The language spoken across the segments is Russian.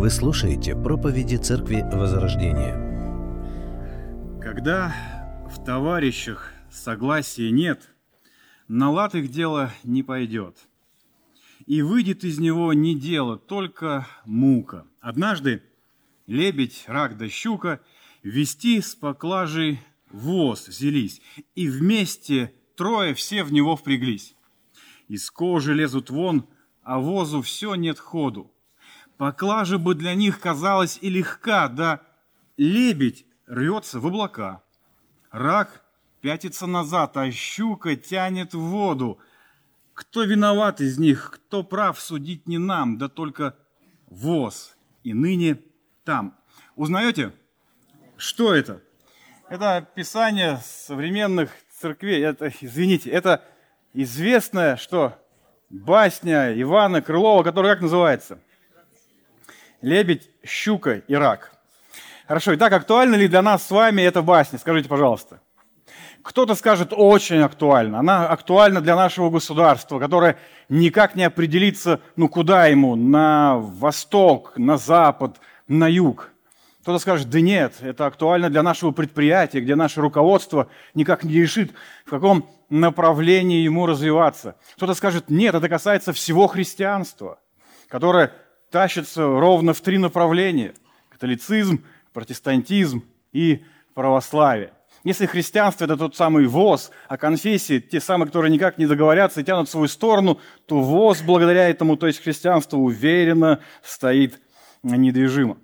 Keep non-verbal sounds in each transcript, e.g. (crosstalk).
Вы слушаете проповеди Церкви Возрождения. Когда в товарищах согласия нет, на лад их дело не пойдет. И выйдет из него не дело, только мука. Однажды лебедь, рак да щука вести с поклажей воз взялись, и вместе трое все в него впряглись. Из кожи лезут вон, а возу все нет ходу. Поклажа бы для них казалась и легка, да лебедь рвется в облака. Рак пятится назад, а щука тянет в воду. Кто виноват из них, кто прав, судить не нам, да только воз и ныне там. Узнаете, что это? Это писание современных церквей. Это, извините, это известная, что басня Ивана Крылова, которая как называется? Лебедь, щука и рак. Хорошо, итак, актуальна ли для нас с вами эта басня? Скажите, пожалуйста. Кто-то скажет, очень актуальна. Она актуальна для нашего государства, которое никак не определится, ну куда ему, на восток, на запад, на юг. Кто-то скажет, да нет, это актуально для нашего предприятия, где наше руководство никак не решит, в каком направлении ему развиваться. Кто-то скажет, нет, это касается всего христианства, которое тащится ровно в три направления. Католицизм, протестантизм и православие. Если христианство – это тот самый ВОЗ, а конфессии – те самые, которые никак не договорятся и тянут в свою сторону, то ВОЗ благодаря этому, то есть христианство, уверенно стоит недвижимо.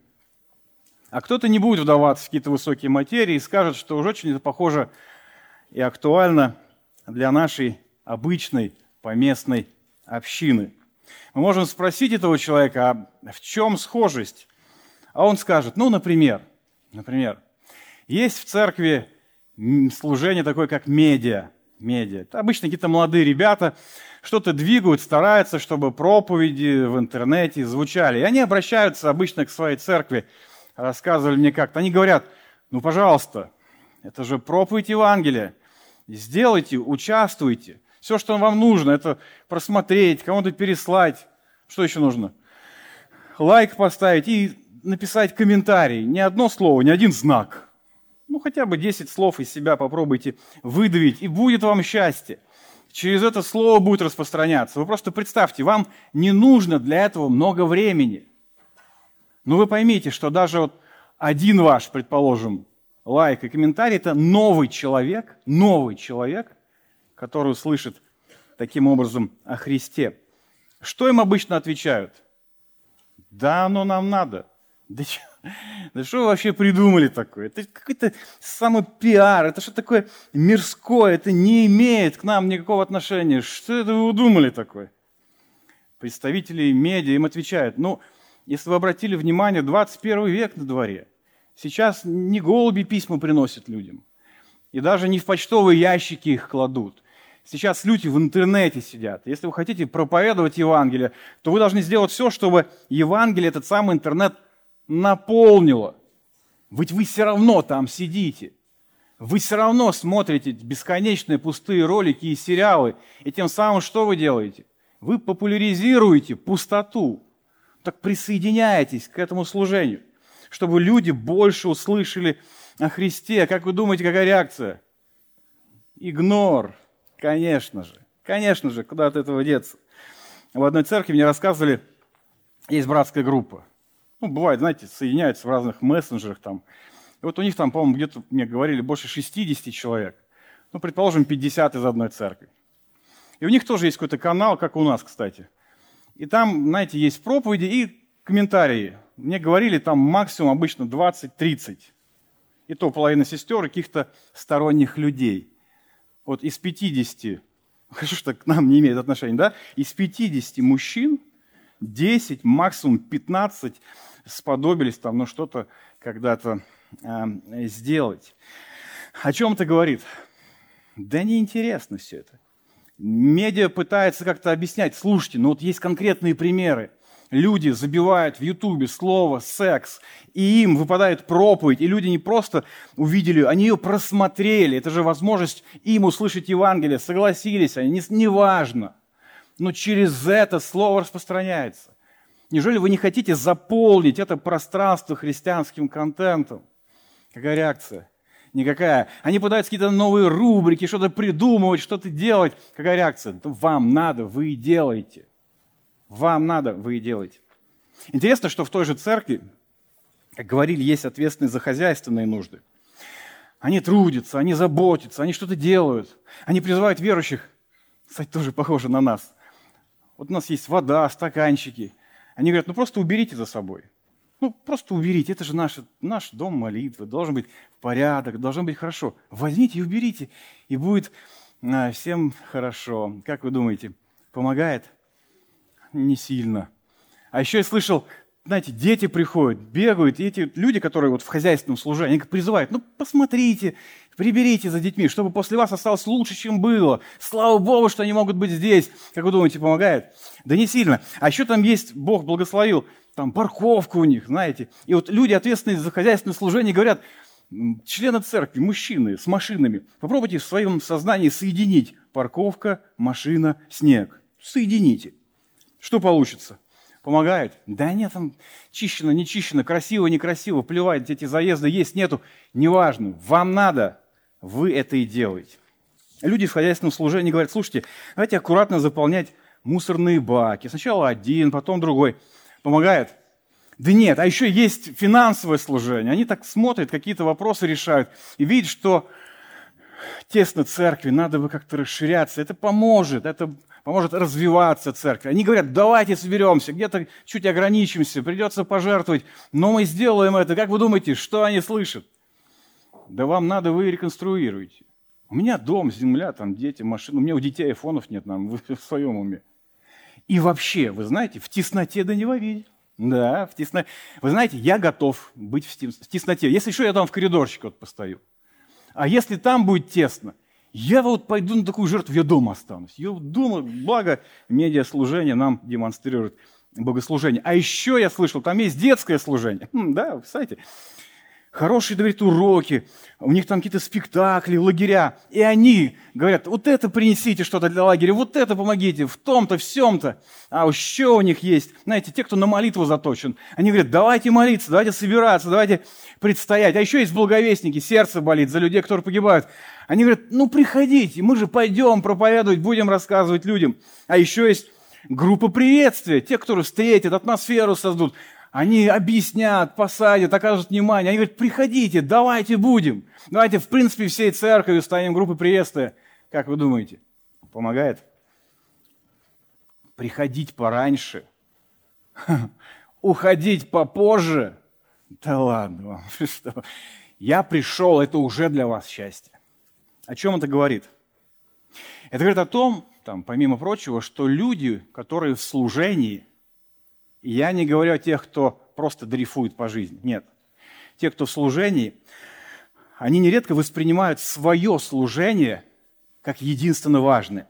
А кто-то не будет вдаваться в какие-то высокие материи и скажет, что уже очень это похоже и актуально для нашей обычной поместной общины. Мы можем спросить этого человека, а в чем схожесть? А он скажет, ну, например, например, есть в церкви служение такое, как медиа. Медиа. Это обычно какие-то молодые ребята что-то двигают, стараются, чтобы проповеди в интернете звучали. И они обращаются обычно к своей церкви, рассказывали мне как-то. Они говорят, ну, пожалуйста, это же проповедь Евангелия. Сделайте, участвуйте. Все, что вам нужно, это просмотреть, кому-то переслать. Что еще нужно? Лайк поставить и написать комментарий. Ни одно слово, ни один знак – ну, хотя бы 10 слов из себя попробуйте выдавить, и будет вам счастье. Через это слово будет распространяться. Вы просто представьте, вам не нужно для этого много времени. Но вы поймите, что даже вот один ваш, предположим, лайк и комментарий – это новый человек, новый человек, который услышит таким образом о Христе. Что им обычно отвечают? Да, оно нам надо. Да что? Да вы вообще придумали такое? Это какой-то самый пиар, это что такое мирское, это не имеет к нам никакого отношения. Что это вы удумали такое? Представители медиа им отвечают, ну, если вы обратили внимание, 21 век на дворе. Сейчас не голуби письма приносят людям, и даже не в почтовые ящики их кладут. Сейчас люди в интернете сидят. Если вы хотите проповедовать Евангелие, то вы должны сделать все, чтобы Евангелие, этот самый интернет, наполнило. Ведь вы все равно там сидите. Вы все равно смотрите бесконечные пустые ролики и сериалы. И тем самым что вы делаете? Вы популяризируете пустоту. Так присоединяйтесь к этому служению, чтобы люди больше услышали о Христе. Как вы думаете, какая реакция? Игнор, конечно же. Конечно же, куда от этого деться? В одной церкви мне рассказывали, есть братская группа – ну, бывает, знаете, соединяются в разных мессенджерах там. И вот у них там, по-моему, где-то мне говорили больше 60 человек. Ну, предположим, 50 из одной церкви. И у них тоже есть какой-то канал, как у нас, кстати. И там, знаете, есть проповеди и комментарии. Мне говорили, там максимум обычно 20-30. И то половина сестер и каких-то сторонних людей. Вот из 50, хорошо, что к нам не имеет отношения, да? Из 50 мужчин 10, максимум 15 сподобились там, ну, что-то когда-то э, сделать. О чем это говорит? Да неинтересно все это. Медиа пытается как-то объяснять, слушайте, ну вот есть конкретные примеры. Люди забивают в Ютубе слово «секс», и им выпадает проповедь, и люди не просто увидели, они ее просмотрели. Это же возможность им услышать Евангелие, согласились они, неважно. Не но через это слово распространяется. Неужели вы не хотите заполнить это пространство христианским контентом? Какая реакция? Никакая. Они пытаются какие-то новые рубрики, что-то придумывать, что-то делать. Какая реакция? Вам надо, вы и делаете. Вам надо, вы и делаете. Интересно, что в той же церкви, как говорили, есть ответственность за хозяйственные нужды. Они трудятся, они заботятся, они что-то делают. Они призывают верующих, кстати, тоже похоже на нас. Вот у нас есть вода, стаканчики. Они говорят, ну просто уберите за собой. Ну, просто уберите, это же наш, наш дом молитвы, должен быть порядок, должно быть хорошо. Возьмите и уберите, и будет а, всем хорошо. Как вы думаете, помогает? Не сильно. А еще я слышал, знаете, дети приходят, бегают, и эти люди, которые вот в хозяйственном служении, они призывают, ну, посмотрите, приберите за детьми, чтобы после вас осталось лучше, чем было. Слава Богу, что они могут быть здесь. Как вы думаете, помогает? Да не сильно. А еще там есть, Бог благословил, там парковка у них, знаете. И вот люди, ответственные за хозяйственное служение, говорят, члены церкви, мужчины с машинами, попробуйте в своем сознании соединить парковка, машина, снег. Соедините. Что получится? Помогает? Да нет, там чищено, не чищено, красиво, некрасиво, плевать, эти заезды есть, нету. Неважно, вам надо, вы это и делаете. Люди в хозяйственном служении говорят, слушайте, давайте аккуратно заполнять мусорные баки. Сначала один, потом другой. Помогает? Да нет, а еще есть финансовое служение. Они так смотрят, какие-то вопросы решают и видят, что тесно церкви, надо бы как-то расширяться. Это поможет, это поможет развиваться церкви. Они говорят, давайте соберемся, где-то чуть ограничимся, придется пожертвовать, но мы сделаем это. Как вы думаете, что они слышат? Да вам надо, вы реконструируете. У меня дом, земля, там дети, машины. У меня у детей айфонов нет, нам (laughs) в своем уме. И вообще, вы знаете, в тесноте да не во видеть. Да, в тесноте. Вы знаете, я готов быть в тесноте. Если что, я там в коридорчике вот постою. А если там будет тесно – я вот пойду на такую жертву, я дома останусь. Я дома, благо, медиаслужение нам демонстрирует богослужение. А еще я слышал, там есть детское служение. Хм, да, кстати, хорошие, говорит, уроки, у них там какие-то спектакли, лагеря. И они говорят, вот это принесите что-то для лагеря, вот это помогите, в том-то, в сем-то. А еще у них есть, знаете, те, кто на молитву заточен. Они говорят, давайте молиться, давайте собираться, давайте предстоять. А еще есть благовестники, сердце болит за людей, которые погибают. Они говорят, ну приходите, мы же пойдем проповедовать, будем рассказывать людям. А еще есть группа приветствия, те, которые встретят, атмосферу создадут. Они объяснят, посадят, окажут внимание. Они говорят, приходите, давайте будем. Давайте, в принципе, всей церковью станем группой приветствия. Как вы думаете, помогает? Приходить пораньше, (laughs) уходить попозже. Да ладно вам, (laughs) что? Я пришел, это уже для вас счастье. О чем это говорит? Это говорит о том, там, помимо прочего, что люди, которые в служении, я не говорю о тех, кто просто дрейфует по жизни, нет. Те, кто в служении, они нередко воспринимают свое служение как единственно важное.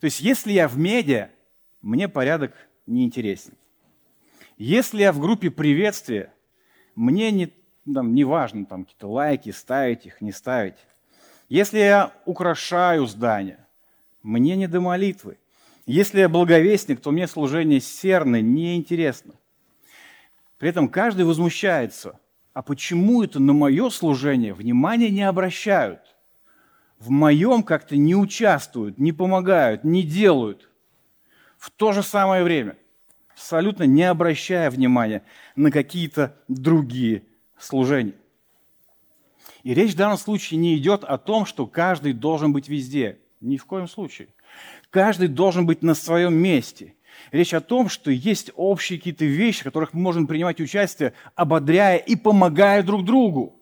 То есть, если я в медиа, мне порядок не интересен. Если я в группе приветствия, мне не, там, не важно там, какие-то лайки, ставить их, не ставить. Если я украшаю здание, мне не до молитвы. Если я благовестник, то мне служение серны неинтересно. При этом каждый возмущается. А почему это на мое служение внимания не обращают? В моем как-то не участвуют, не помогают, не делают. В то же самое время, абсолютно не обращая внимания на какие-то другие служения. И речь в данном случае не идет о том, что каждый должен быть везде. Ни в коем случае. Каждый должен быть на своем месте. Речь о том, что есть общие какие-то вещи, в которых мы можем принимать участие, ободряя и помогая друг другу.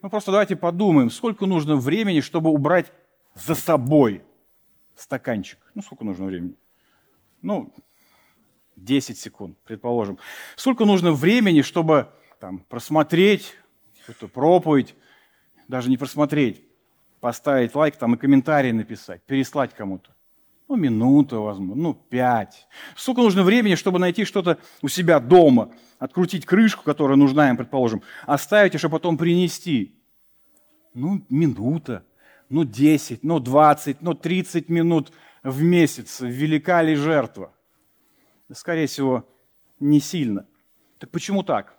Ну просто давайте подумаем, сколько нужно времени, чтобы убрать за собой стаканчик. Ну сколько нужно времени? Ну, 10 секунд, предположим. Сколько нужно времени, чтобы там, просмотреть какую-то проповедь, даже не просмотреть, поставить лайк там и комментарий написать, переслать кому-то. Ну, минута, возможно, ну, пять. Сколько нужно времени, чтобы найти что-то у себя дома, открутить крышку, которая нужна им, предположим, оставить и чтобы потом принести? Ну, минута, ну, 10, ну, 20, ну, 30 минут в месяц. Велика ли жертва? Скорее всего, не сильно. Так почему так?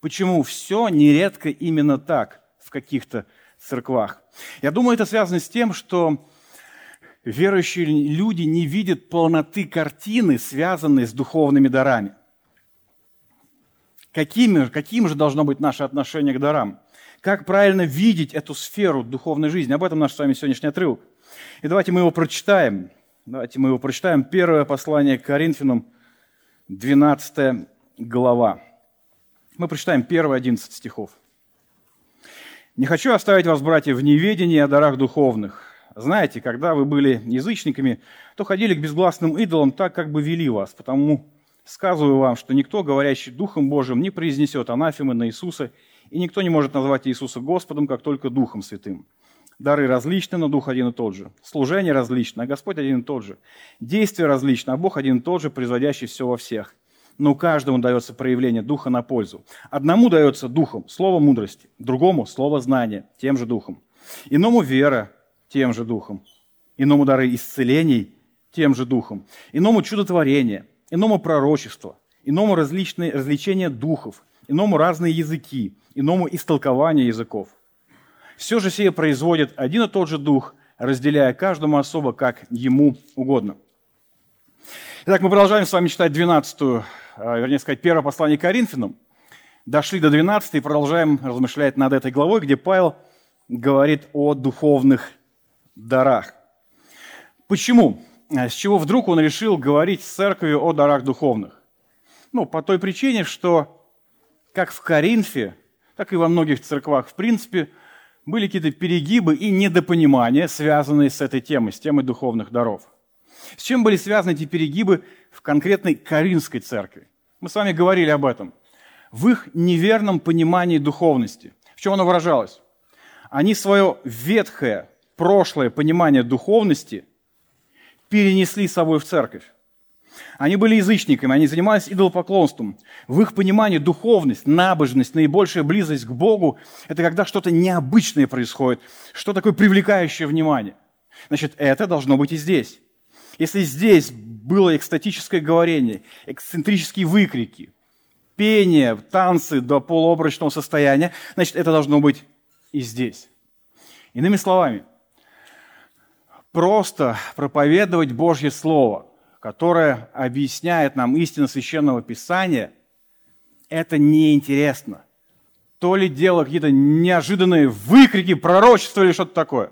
Почему все нередко именно так в каких-то церквах? Я думаю, это связано с тем, что верующие люди не видят полноты картины, связанной с духовными дарами. Какими, каким же должно быть наше отношение к дарам? Как правильно видеть эту сферу духовной жизни? Об этом наш с вами сегодняшний отрывок. И давайте мы его прочитаем. Давайте мы его прочитаем. Первое послание к Коринфянам, 12 глава. Мы прочитаем первые 11 стихов. «Не хочу оставить вас, братья, в неведении о дарах духовных. Знаете, когда вы были язычниками, то ходили к безгласным идолам так, как бы вели вас. Потому сказываю вам, что никто, говорящий Духом Божиим, не произнесет анафемы на Иисуса, и никто не может назвать Иисуса Господом, как только Духом Святым. Дары различны, но Дух один и тот же. Служение различно, а Господь один и тот же. Действия различны, а Бог один и тот же, производящий все во всех. Но каждому дается проявление Духа на пользу. Одному дается Духом слово мудрости, другому слово знания, тем же Духом. Иному вера, тем же Духом. Иному дары исцелений, тем же Духом. Иному чудотворение, иному пророчество, иному различные развлечения духов, иному разные языки, иному истолкование языков – все же сие производит один и тот же Дух, разделяя каждому особо, как ему угодно. Итак, мы продолжаем с вами читать 12, а, вернее сказать, первое послание Коринфянам. Дошли до 12 и продолжаем размышлять над этой главой, где Павел говорит о духовных дарах. Почему? С чего вдруг он решил говорить с церковью о дарах духовных? Ну, по той причине, что как в Коринфе, так и во многих церквах, в принципе, были какие-то перегибы и недопонимания, связанные с этой темой, с темой духовных даров. С чем были связаны эти перегибы в конкретной Каринской церкви? Мы с вами говорили об этом. В их неверном понимании духовности. В чем оно выражалось? Они свое ветхое, прошлое понимание духовности перенесли с собой в церковь. Они были язычниками, они занимались идолопоклонством. В их понимании духовность, набожность, наибольшая близость к Богу – это когда что-то необычное происходит, что такое привлекающее внимание. Значит, это должно быть и здесь. Если здесь было экстатическое говорение, эксцентрические выкрики, пение, танцы до полуобрачного состояния, значит, это должно быть и здесь. Иными словами, просто проповедовать Божье Слово – которая объясняет нам истину Священного Писания, это неинтересно. То ли дело какие-то неожиданные выкрики, пророчества или что-то такое.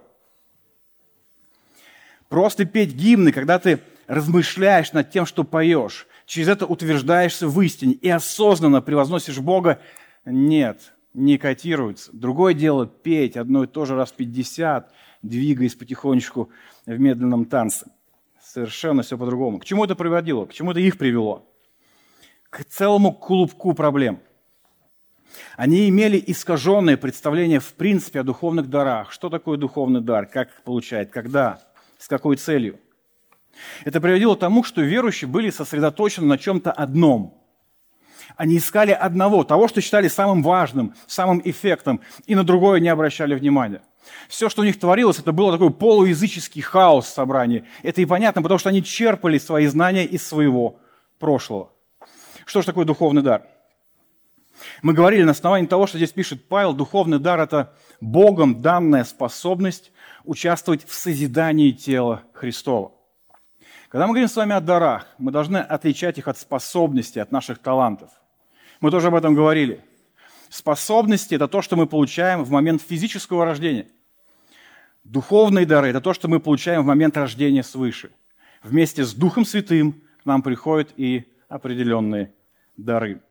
Просто петь гимны, когда ты размышляешь над тем, что поешь, через это утверждаешься в истине и осознанно превозносишь Бога, нет, не котируется. Другое дело петь одно и то же раз 50, двигаясь потихонечку в медленном танце – Совершенно все по-другому. К чему это приводило? К чему это их привело? К целому клубку проблем. Они имели искаженное представление в принципе о духовных дарах. Что такое духовный дар? Как получает? Когда? С какой целью? Это приводило к тому, что верующие были сосредоточены на чем-то одном. Они искали одного, того, что считали самым важным, самым эффектом, и на другое не обращали внимания. Все, что у них творилось, это было такой полуязыческий хаос в собрании. Это и понятно, потому что они черпали свои знания из своего прошлого. Что же такое духовный дар? Мы говорили на основании того, что здесь пишет Павел, духовный дар – это Богом данная способность участвовать в созидании тела Христова. Когда мы говорим с вами о дарах, мы должны отличать их от способностей, от наших талантов. Мы тоже об этом говорили – Способности – это то, что мы получаем в момент физического рождения. Духовные дары – это то, что мы получаем в момент рождения свыше. Вместе с Духом Святым к нам приходят и определенные дары.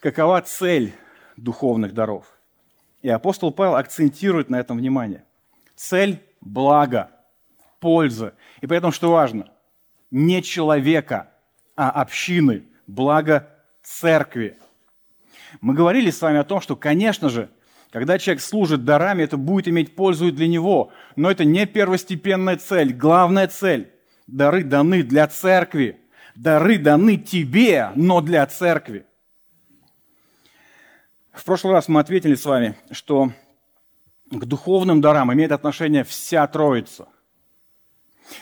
Какова цель духовных даров? И апостол Павел акцентирует на этом внимание. Цель – благо, польза. И поэтому, что важно, не человека, а общины, благо церкви – мы говорили с вами о том, что, конечно же, когда человек служит дарами, это будет иметь пользу и для него. Но это не первостепенная цель. Главная цель – дары даны для церкви. Дары даны тебе, но для церкви. В прошлый раз мы ответили с вами, что к духовным дарам имеет отношение вся Троица.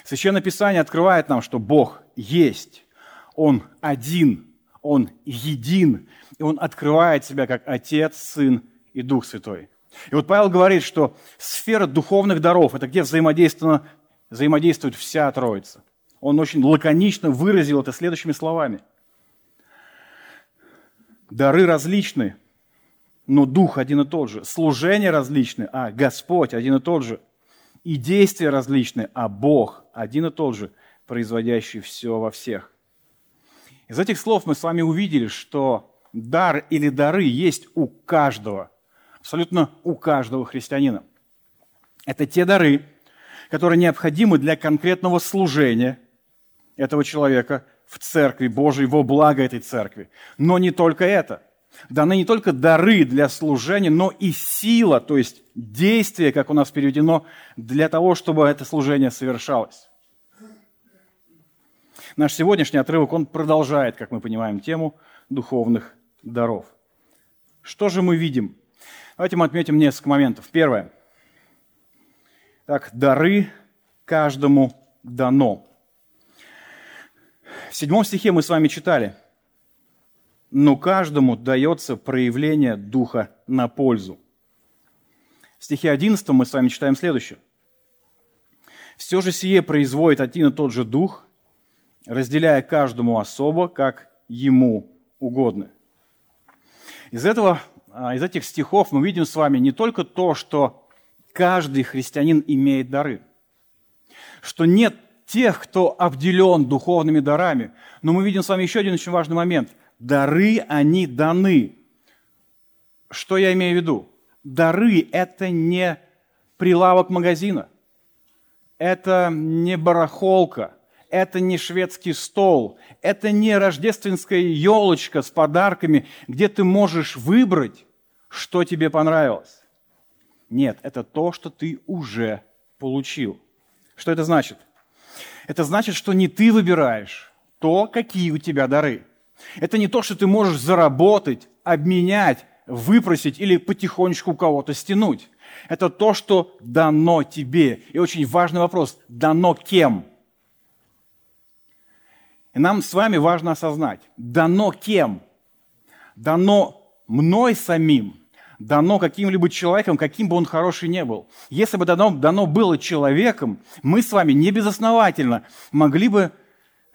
Священное Писание открывает нам, что Бог есть. Он один, Он един, и Он открывает себя как Отец, Сын и Дух Святой. И вот Павел говорит, что сфера духовных даров – это где взаимодействует, вся Троица. Он очень лаконично выразил это следующими словами. Дары различны, но Дух один и тот же. Служения различны, а Господь один и тот же. И действия различны, а Бог один и тот же, производящий все во всех. Из этих слов мы с вами увидели, что дар или дары есть у каждого, абсолютно у каждого христианина. Это те дары, которые необходимы для конкретного служения этого человека в церкви Божией, во благо этой церкви. Но не только это. Даны не только дары для служения, но и сила, то есть действие, как у нас переведено, для того, чтобы это служение совершалось. Наш сегодняшний отрывок, он продолжает, как мы понимаем, тему духовных даров. Что же мы видим? Давайте мы отметим несколько моментов. Первое. Так, дары каждому дано. В седьмом стихе мы с вами читали, но каждому дается проявление Духа на пользу. В стихе 11 мы с вами читаем следующее. «Все же сие производит один и тот же Дух, разделяя каждому особо, как ему угодно». Из, этого, а, из этих стихов мы видим с вами не только то, что каждый христианин имеет дары, что нет тех, кто обделен духовными дарами. Но мы видим с вами еще один очень важный момент. Дары, они даны. Что я имею в виду? Дары – это не прилавок магазина. Это не барахолка. Это не шведский стол. Это не рождественская елочка с подарками, где ты можешь выбрать, что тебе понравилось. Нет, это то, что ты уже получил. Что это значит? Это значит, что не ты выбираешь то, какие у тебя дары. Это не то, что ты можешь заработать, обменять, выпросить или потихонечку у кого-то стянуть. Это то, что дано тебе. И очень важный вопрос, дано кем? И нам с вами важно осознать, дано кем? Дано мной самим дано каким-либо человеком, каким бы он хороший не был. Если бы дано, дано было человеком, мы с вами не безосновательно могли бы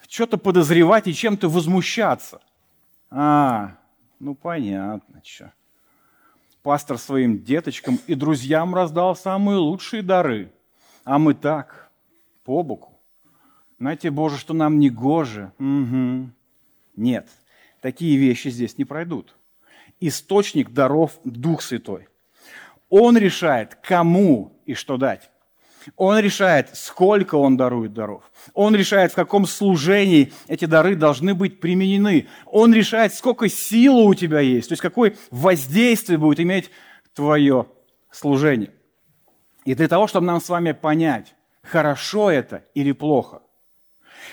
что-то подозревать и чем-то возмущаться. А, ну понятно, что. Пастор своим деточкам и друзьям раздал самые лучшие дары, а мы так, по боку. Знаете, Боже, что нам не гоже. Угу. Нет, такие вещи здесь не пройдут источник даров Дух Святой. Он решает, кому и что дать. Он решает, сколько он дарует даров. Он решает, в каком служении эти дары должны быть применены. Он решает, сколько силы у тебя есть, то есть какое воздействие будет иметь твое служение. И для того, чтобы нам с вами понять, хорошо это или плохо,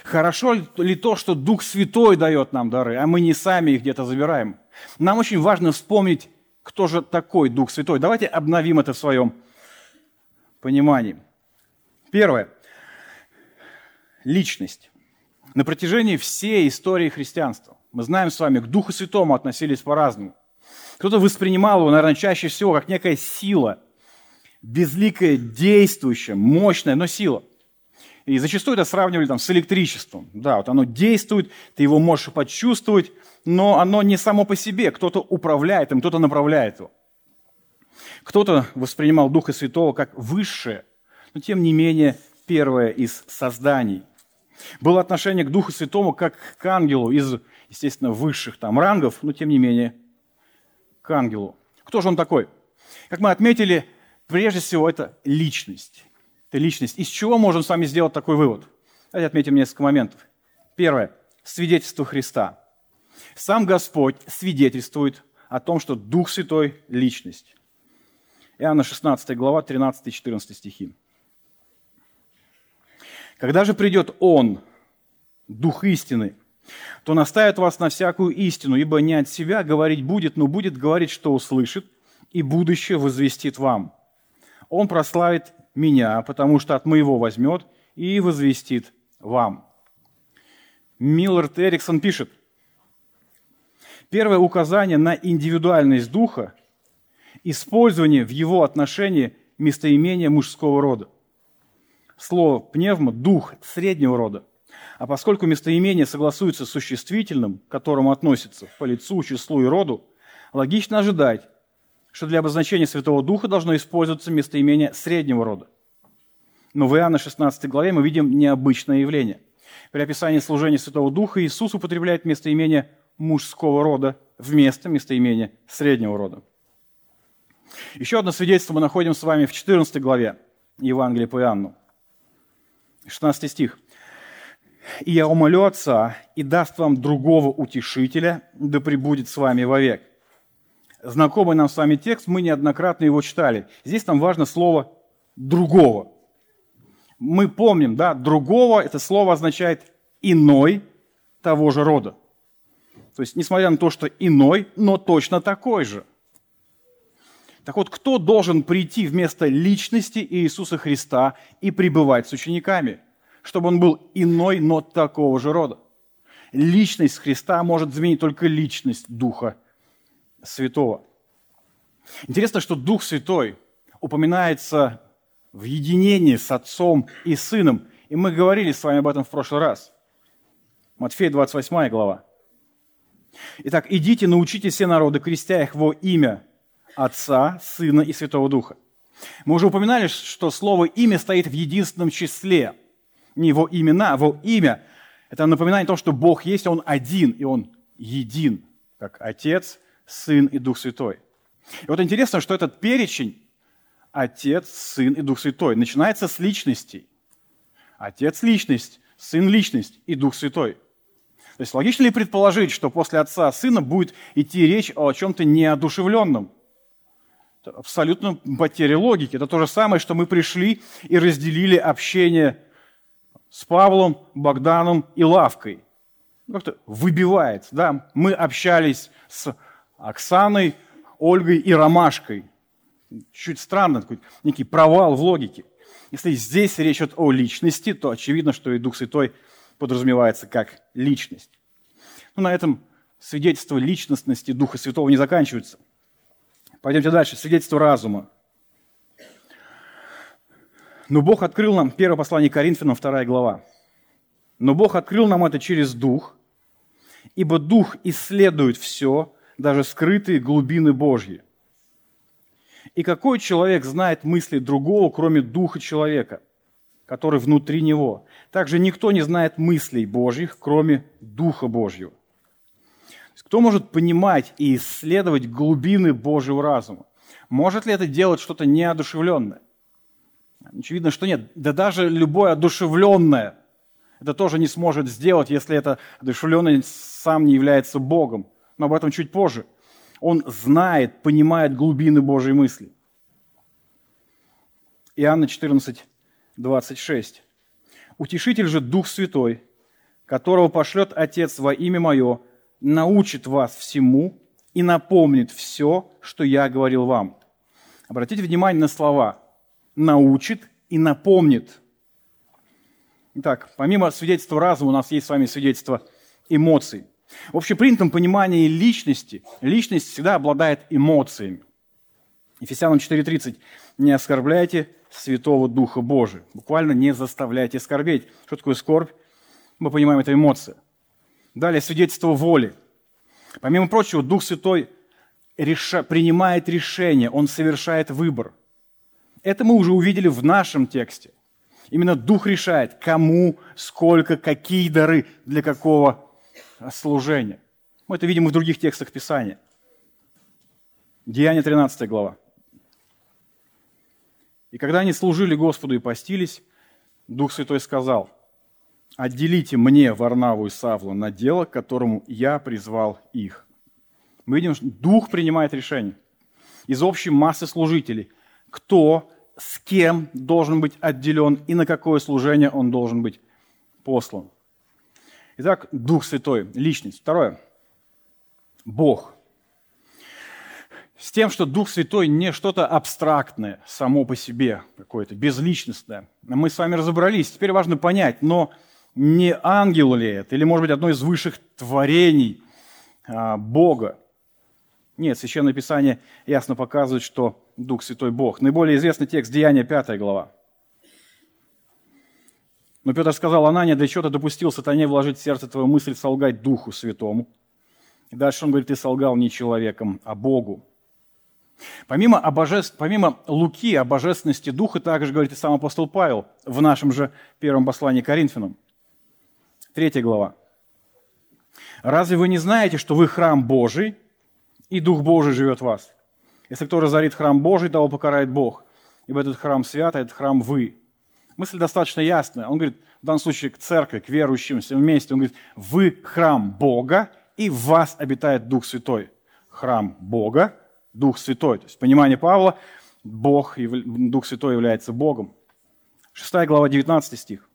хорошо ли то, что Дух Святой дает нам дары, а мы не сами их где-то забираем – нам очень важно вспомнить, кто же такой Дух Святой. Давайте обновим это в своем понимании. Первое. Личность. На протяжении всей истории христианства мы знаем с вами, к Духу Святому относились по-разному. Кто-то воспринимал его, наверное, чаще всего как некая сила, безликая, действующая, мощная, но сила. И зачастую это сравнивали там, с электричеством. Да, вот оно действует, ты его можешь почувствовать, но оно не само по себе. Кто-то управляет им, кто-то направляет его. Кто-то воспринимал Духа Святого как высшее, но тем не менее первое из созданий. Было отношение к Духу Святому как к ангелу из, естественно, высших там рангов, но тем не менее к ангелу. Кто же он такой? Как мы отметили, прежде всего это личность. Это личность. Из чего можем с вами сделать такой вывод? Давайте отметим несколько моментов. Первое. Свидетельство Христа. Сам Господь свидетельствует о том, что Дух Святой – личность. Иоанна 16 глава, 13-14 стихи. «Когда же придет Он, Дух истины, то наставит вас на всякую истину, ибо не от себя говорить будет, но будет говорить, что услышит, и будущее возвестит вам. Он прославит меня, потому что от моего возьмет и возвестит вам». Миллард Эриксон пишет, первое указание на индивидуальность духа – использование в его отношении местоимения мужского рода. Слово «пневма» – дух среднего рода. А поскольку местоимение согласуется с существительным, к которому относится по лицу, числу и роду, логично ожидать, что для обозначения Святого Духа должно использоваться местоимение среднего рода. Но в Иоанна 16 главе мы видим необычное явление. При описании служения Святого Духа Иисус употребляет местоимение мужского рода вместо местоимения среднего рода. Еще одно свидетельство мы находим с вами в 14 главе Евангелия по Иоанну. 16 стих. «И я умолю Отца, и даст вам другого утешителя, да пребудет с вами вовек». Знакомый нам с вами текст, мы неоднократно его читали. Здесь нам важно слово «другого». Мы помним, да, «другого» – это слово означает «иной» того же рода. То есть, несмотря на то, что иной, но точно такой же. Так вот, кто должен прийти вместо личности Иисуса Христа и пребывать с учениками, чтобы он был иной, но такого же рода? Личность Христа может заменить только личность Духа Святого. Интересно, что Дух Святой упоминается в единении с Отцом и Сыном. И мы говорили с вами об этом в прошлый раз. Матфея 28 глава. Итак, идите, научите все народы, крестя их во имя Отца, Сына и Святого Духа. Мы уже упоминали, что слово «имя» стоит в единственном числе. Не его имена, а его имя. Это напоминание о том, что Бог есть, Он один, и Он един, как Отец, Сын и Дух Святой. И вот интересно, что этот перечень Отец, Сын и Дух Святой начинается с личностей. Отец – личность, Сын – личность и Дух Святой – то есть логично ли предположить, что после отца сына будет идти речь о чем-то неодушевленном? Абсолютно потеря логики. Это то же самое, что мы пришли и разделили общение с Павлом, Богданом и Лавкой. Ну, как-то выбивает. Да? Мы общались с Оксаной, Ольгой и Ромашкой. Чуть странно, такой некий провал в логике. Если здесь речь идет о личности, то очевидно, что и Дух Святой – подразумевается как личность. Но на этом свидетельство личностности Духа Святого не заканчивается. Пойдемте дальше. Свидетельство разума. Но Бог открыл нам, первое послание Коринфянам, вторая глава. Но Бог открыл нам это через Дух, ибо Дух исследует все, даже скрытые глубины Божьи. И какой человек знает мысли другого, кроме Духа человека – который внутри него. Также никто не знает мыслей Божьих, кроме Духа Божьего. Кто может понимать и исследовать глубины Божьего разума? Может ли это делать что-то неодушевленное? Очевидно, что нет. Да даже любое одушевленное это тоже не сможет сделать, если это одушевленный сам не является Богом. Но об этом чуть позже. Он знает, понимает глубины Божьей мысли. Иоанна 14, 26. «Утешитель же Дух Святой, которого пошлет Отец во имя Мое, научит вас всему и напомнит все, что я говорил вам». Обратите внимание на слова «научит» и «напомнит». Итак, помимо свидетельства разума, у нас есть с вами свидетельство эмоций. В общепринятом понимании личности, личность всегда обладает эмоциями. Ефесянам 4.30. «Не оскорбляйте Святого Духа Божия». Буквально не заставляйте скорбеть. Что такое скорбь? Мы понимаем, это эмоция. Далее, свидетельство воли. Помимо прочего, Дух Святой реша... принимает решение, Он совершает выбор. Это мы уже увидели в нашем тексте. Именно Дух решает, кому, сколько, какие дары, для какого служения. Мы это видим и в других текстах Писания. Деяние 13 глава. И когда они служили Господу и постились, Дух Святой сказал, «Отделите мне Варнаву и Савлу на дело, к которому я призвал их». Мы видим, что Дух принимает решение из общей массы служителей, кто с кем должен быть отделен и на какое служение он должен быть послан. Итак, Дух Святой, личность. Второе. Бог – с тем, что Дух Святой не что-то абстрактное само по себе, какое-то безличностное. Мы с вами разобрались. Теперь важно понять, но Не ангел ли это? Или, может быть, одно из высших творений а, Бога? Нет, Священное Писание ясно показывает, что Дух Святой Бог. Наиболее известный текст Деяния 5 глава. Но Петр сказал, Анания, для чего ты допустил сатане вложить в сердце твою мысль солгать Духу Святому? И дальше он говорит, ты солгал не человеком, а Богу. Помимо, о божеств... Помимо Луки о божественности Духа, также говорит и сам апостол Павел в нашем же первом послании к Коринфянам. Третья глава. «Разве вы не знаете, что вы храм Божий, и Дух Божий живет в вас? Если кто разорит храм Божий, того покарает Бог, ибо этот храм свят, а этот храм вы». Мысль достаточно ясная. Он говорит, в данном случае к церкви, к верующим всем вместе, он говорит, вы храм Бога, и в вас обитает Дух Святой. Храм Бога, Дух Святой. То есть понимание Павла, Бог, Дух Святой является Богом. 6 глава, 19 стих.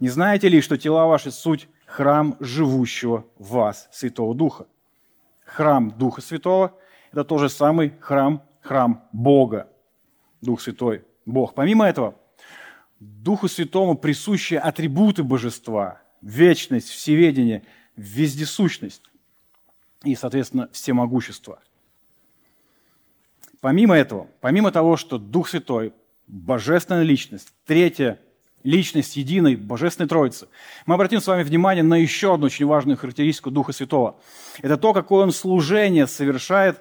«Не знаете ли, что тела ваши суть храм живущего в вас Святого Духа?» Храм Духа Святого – это тот же самый храм, храм Бога, Дух Святой, Бог. Помимо этого, Духу Святому присущи атрибуты божества, вечность, всеведение, вездесущность и, соответственно, всемогущество. Помимо этого, помимо того, что Дух Святой – божественная личность, третья личность единой Божественной Троицы, мы обратим с вами внимание на еще одну очень важную характеристику Духа Святого. Это то, какое Он служение совершает,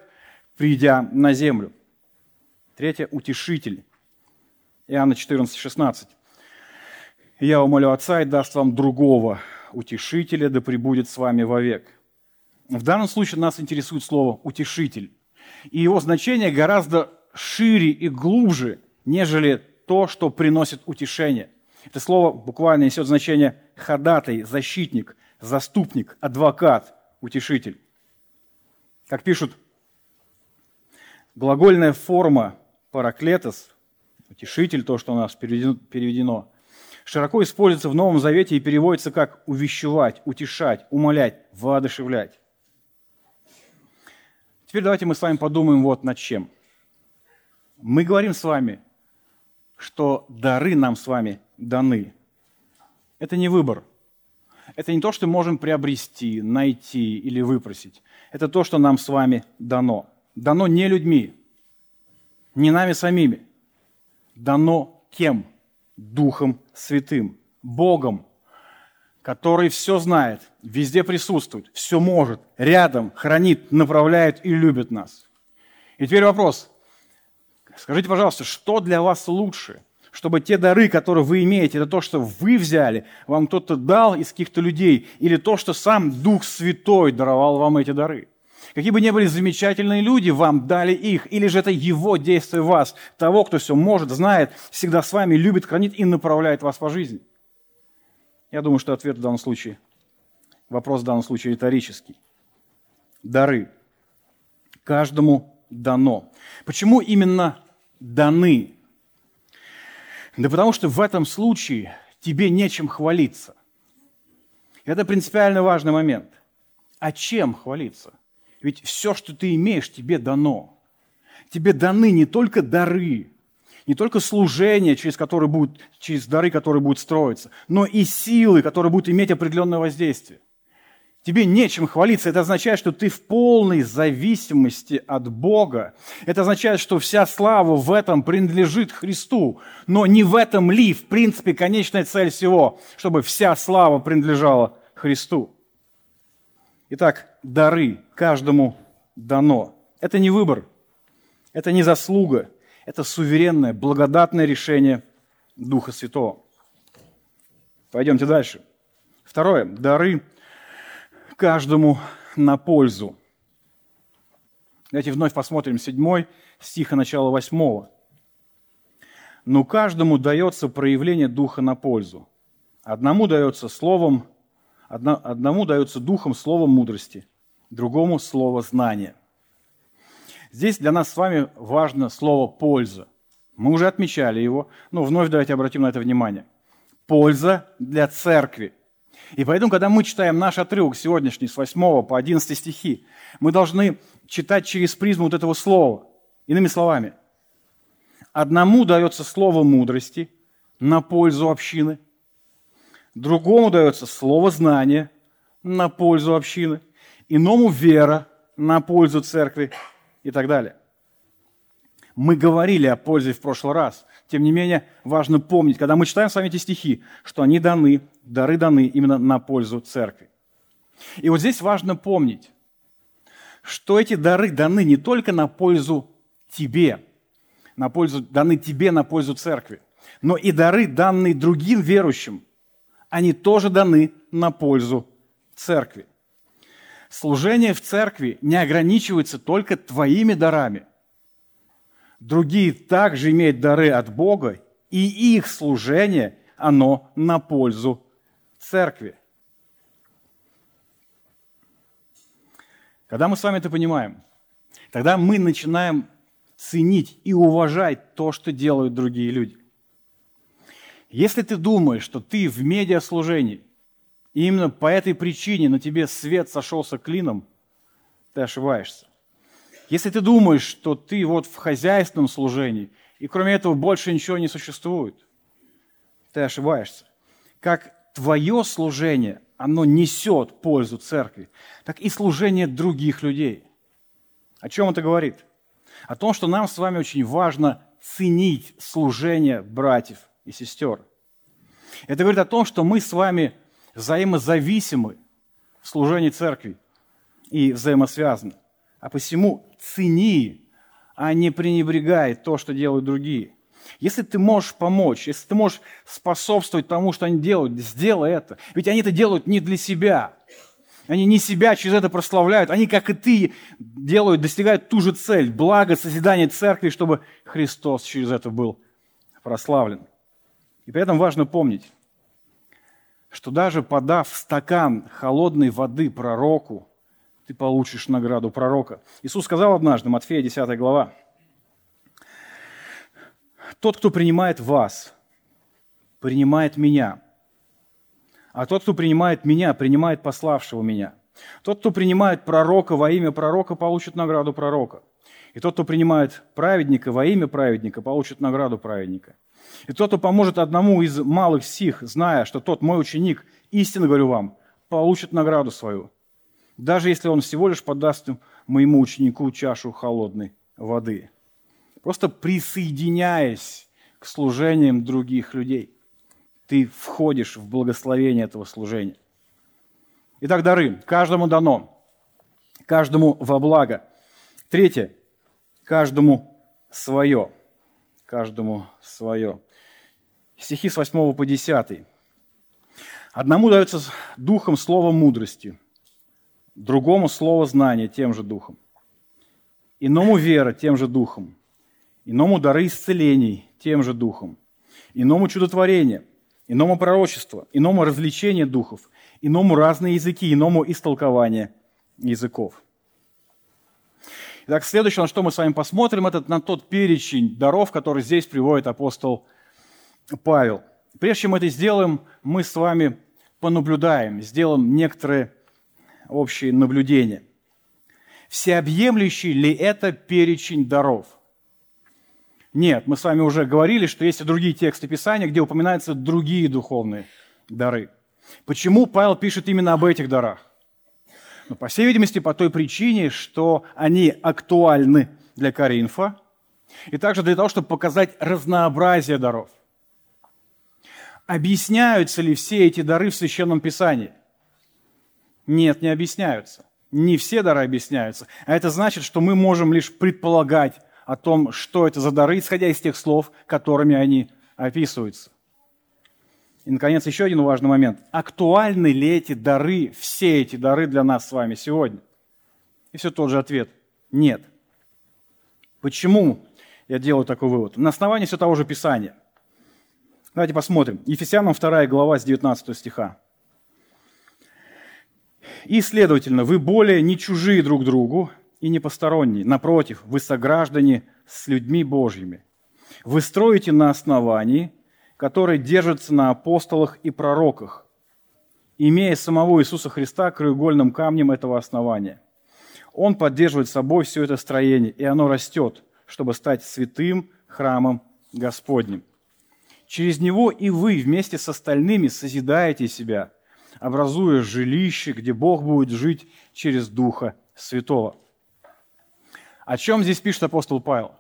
придя на землю. Третье – утешитель. Иоанна 14, 16. «Я умолю Отца и даст вам другого утешителя, да пребудет с вами вовек». В данном случае нас интересует слово «утешитель». И его значение гораздо шире и глубже, нежели то, что приносит утешение. Это слово буквально несет значение ходатай, защитник, заступник, адвокат, утешитель. Как пишут, глагольная форма параклетос, утешитель, то, что у нас переведено, широко используется в Новом Завете и переводится как увещевать, утешать, умолять, воодушевлять. Теперь давайте мы с вами подумаем вот над чем. Мы говорим с вами, что дары нам с вами даны. Это не выбор. Это не то, что мы можем приобрести, найти или выпросить. Это то, что нам с вами дано. Дано не людьми, не нами самими. Дано кем? Духом Святым, Богом, который все знает, везде присутствует, все может, рядом, хранит, направляет и любит нас. И теперь вопрос. Скажите, пожалуйста, что для вас лучше? Чтобы те дары, которые вы имеете, это то, что вы взяли, вам кто-то дал из каких-то людей, или то, что сам Дух Святой даровал вам эти дары? Какие бы ни были замечательные люди, вам дали их, или же это Его действие в вас, того, кто все может, знает, всегда с вами, любит, хранит и направляет вас по жизни – я думаю, что ответ в данном случае, вопрос в данном случае риторический. Дары. Каждому дано. Почему именно даны? Да потому что в этом случае тебе нечем хвалиться. Это принципиально важный момент. А чем хвалиться? Ведь все, что ты имеешь, тебе дано. Тебе даны не только дары, не только служение, через, которое будет, через дары, которые будут строиться, но и силы, которые будут иметь определенное воздействие. Тебе нечем хвалиться. Это означает, что ты в полной зависимости от Бога. Это означает, что вся слава в этом принадлежит Христу. Но не в этом ли, в принципе, конечная цель всего, чтобы вся слава принадлежала Христу. Итак, дары каждому дано. Это не выбор, это не заслуга, это суверенное, благодатное решение Духа Святого. Пойдемте дальше. Второе. Дары каждому на пользу. Давайте вновь посмотрим седьмой стиха начала восьмого. Но каждому дается проявление Духа на пользу. Одному дается словом, одному дается Духом словом мудрости, другому слово знания – Здесь для нас с вами важно слово «польза». Мы уже отмечали его, но вновь давайте обратим на это внимание. Польза для церкви. И поэтому, когда мы читаем наш отрывок сегодняшний с 8 по 11 стихи, мы должны читать через призму вот этого слова. Иными словами, одному дается слово мудрости на пользу общины, другому дается слово знания на пользу общины, иному вера на пользу церкви и так далее. Мы говорили о пользе в прошлый раз. Тем не менее, важно помнить, когда мы читаем с вами эти стихи, что они даны, дары даны именно на пользу церкви. И вот здесь важно помнить, что эти дары даны не только на пользу тебе, на пользу, даны тебе на пользу церкви, но и дары, данные другим верующим, они тоже даны на пользу церкви. Служение в церкви не ограничивается только твоими дарами. Другие также имеют дары от Бога, и их служение, оно на пользу церкви. Когда мы с вами это понимаем, тогда мы начинаем ценить и уважать то, что делают другие люди. Если ты думаешь, что ты в медиаслужении, и именно по этой причине на тебе свет сошелся клином, ты ошибаешься. Если ты думаешь, что ты вот в хозяйственном служении, и кроме этого больше ничего не существует, ты ошибаешься. Как твое служение, оно несет пользу церкви, так и служение других людей. О чем это говорит? О том, что нам с вами очень важно ценить служение братьев и сестер. Это говорит о том, что мы с вами взаимозависимы в служении церкви и взаимосвязаны. А посему цени, а не пренебрегай то, что делают другие. Если ты можешь помочь, если ты можешь способствовать тому, что они делают, сделай это. Ведь они это делают не для себя. Они не себя через это прославляют. Они, как и ты, делают, достигают ту же цель. Благо, созидание церкви, чтобы Христос через это был прославлен. И при этом важно помнить, что даже подав стакан холодной воды пророку, ты получишь награду пророка. Иисус сказал однажды, Матфея 10 глава, «Тот, кто принимает вас, принимает меня, а тот, кто принимает меня, принимает пославшего меня. Тот, кто принимает пророка во имя пророка, получит награду пророка. И тот, кто принимает праведника во имя праведника, получит награду праведника. И тот, кто поможет одному из малых сих, зная, что тот мой ученик, истинно говорю вам, получит награду свою даже если он всего лишь подаст моему ученику чашу холодной воды. Просто присоединяясь к служениям других людей, ты входишь в благословение этого служения. Итак, дары. Каждому дано. Каждому во благо. Третье. Каждому свое. Каждому свое. Стихи с 8 по 10. Одному дается духом слово мудрости – другому слово знания тем же духом, иному вера тем же духом, иному дары исцелений тем же духом, иному чудотворение, иному пророчество, иному развлечение духов, иному разные языки, иному истолкование языков. Итак, следующее, на что мы с вами посмотрим, это на тот перечень даров, который здесь приводит апостол Павел. Прежде чем мы это сделаем, мы с вами понаблюдаем, сделаем некоторые общие наблюдения. Всеобъемлющий ли это перечень даров? Нет, мы с вами уже говорили, что есть и другие тексты Писания, где упоминаются другие духовные дары. Почему Павел пишет именно об этих дарах? Ну, по всей видимости, по той причине, что они актуальны для Коринфа, и также для того, чтобы показать разнообразие даров. Объясняются ли все эти дары в Священном Писании? Нет, не объясняются. Не все дары объясняются. А это значит, что мы можем лишь предполагать о том, что это за дары, исходя из тех слов, которыми они описываются. И, наконец, еще один важный момент. Актуальны ли эти дары, все эти дары для нас с вами сегодня? И все тот же ответ – нет. Почему я делаю такой вывод? На основании все того же Писания. Давайте посмотрим. Ефесянам 2 глава с 19 стиха. И, следовательно, вы более не чужие друг другу и не посторонние. Напротив, вы сограждане с людьми Божьими. Вы строите на основании, которое держится на апостолах и пророках, имея самого Иисуса Христа краеугольным камнем этого основания. Он поддерживает собой все это строение, и оно растет, чтобы стать святым храмом Господним. Через него и вы вместе с остальными созидаете себя, образуя жилище, где Бог будет жить через Духа Святого. О чем здесь пишет апостол Павел?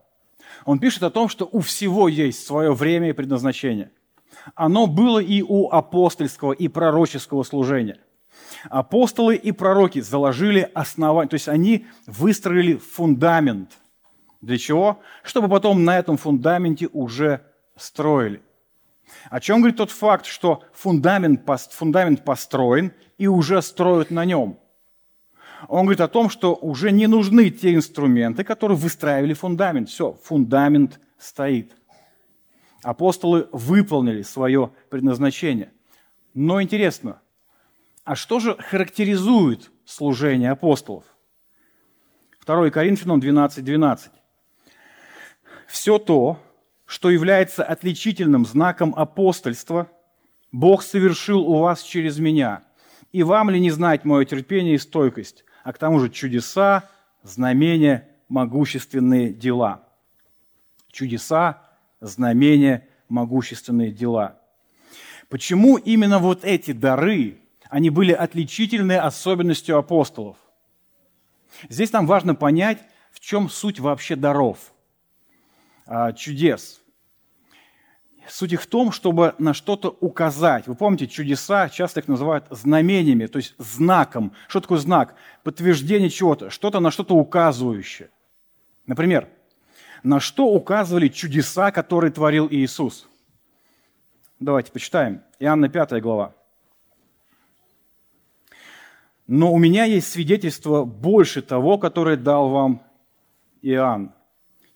Он пишет о том, что у всего есть свое время и предназначение. Оно было и у апостольского и пророческого служения. Апостолы и пророки заложили основание, то есть они выстроили фундамент. Для чего? Чтобы потом на этом фундаменте уже строили. О чем говорит тот факт, что фундамент, фундамент построен и уже строят на нем? Он говорит о том, что уже не нужны те инструменты, которые выстраивали фундамент. Все, фундамент стоит. Апостолы выполнили свое предназначение. Но интересно, а что же характеризует служение апостолов? 2 Коринфянам 12.12. 12. «Все то, что является отличительным знаком апостольства, Бог совершил у вас через меня. И вам ли не знать мое терпение и стойкость, а к тому же чудеса, знамения, могущественные дела». Чудеса, знамения, могущественные дела. Почему именно вот эти дары, они были отличительной особенностью апостолов? Здесь нам важно понять, в чем суть вообще даров – чудес. Суть их в том, чтобы на что-то указать. Вы помните, чудеса часто их называют знамениями, то есть знаком. Что такое знак? Подтверждение чего-то, что-то на что-то указывающее. Например, на что указывали чудеса, которые творил Иисус? Давайте почитаем. Иоанна 5 глава. «Но у меня есть свидетельство больше того, которое дал вам Иоанн.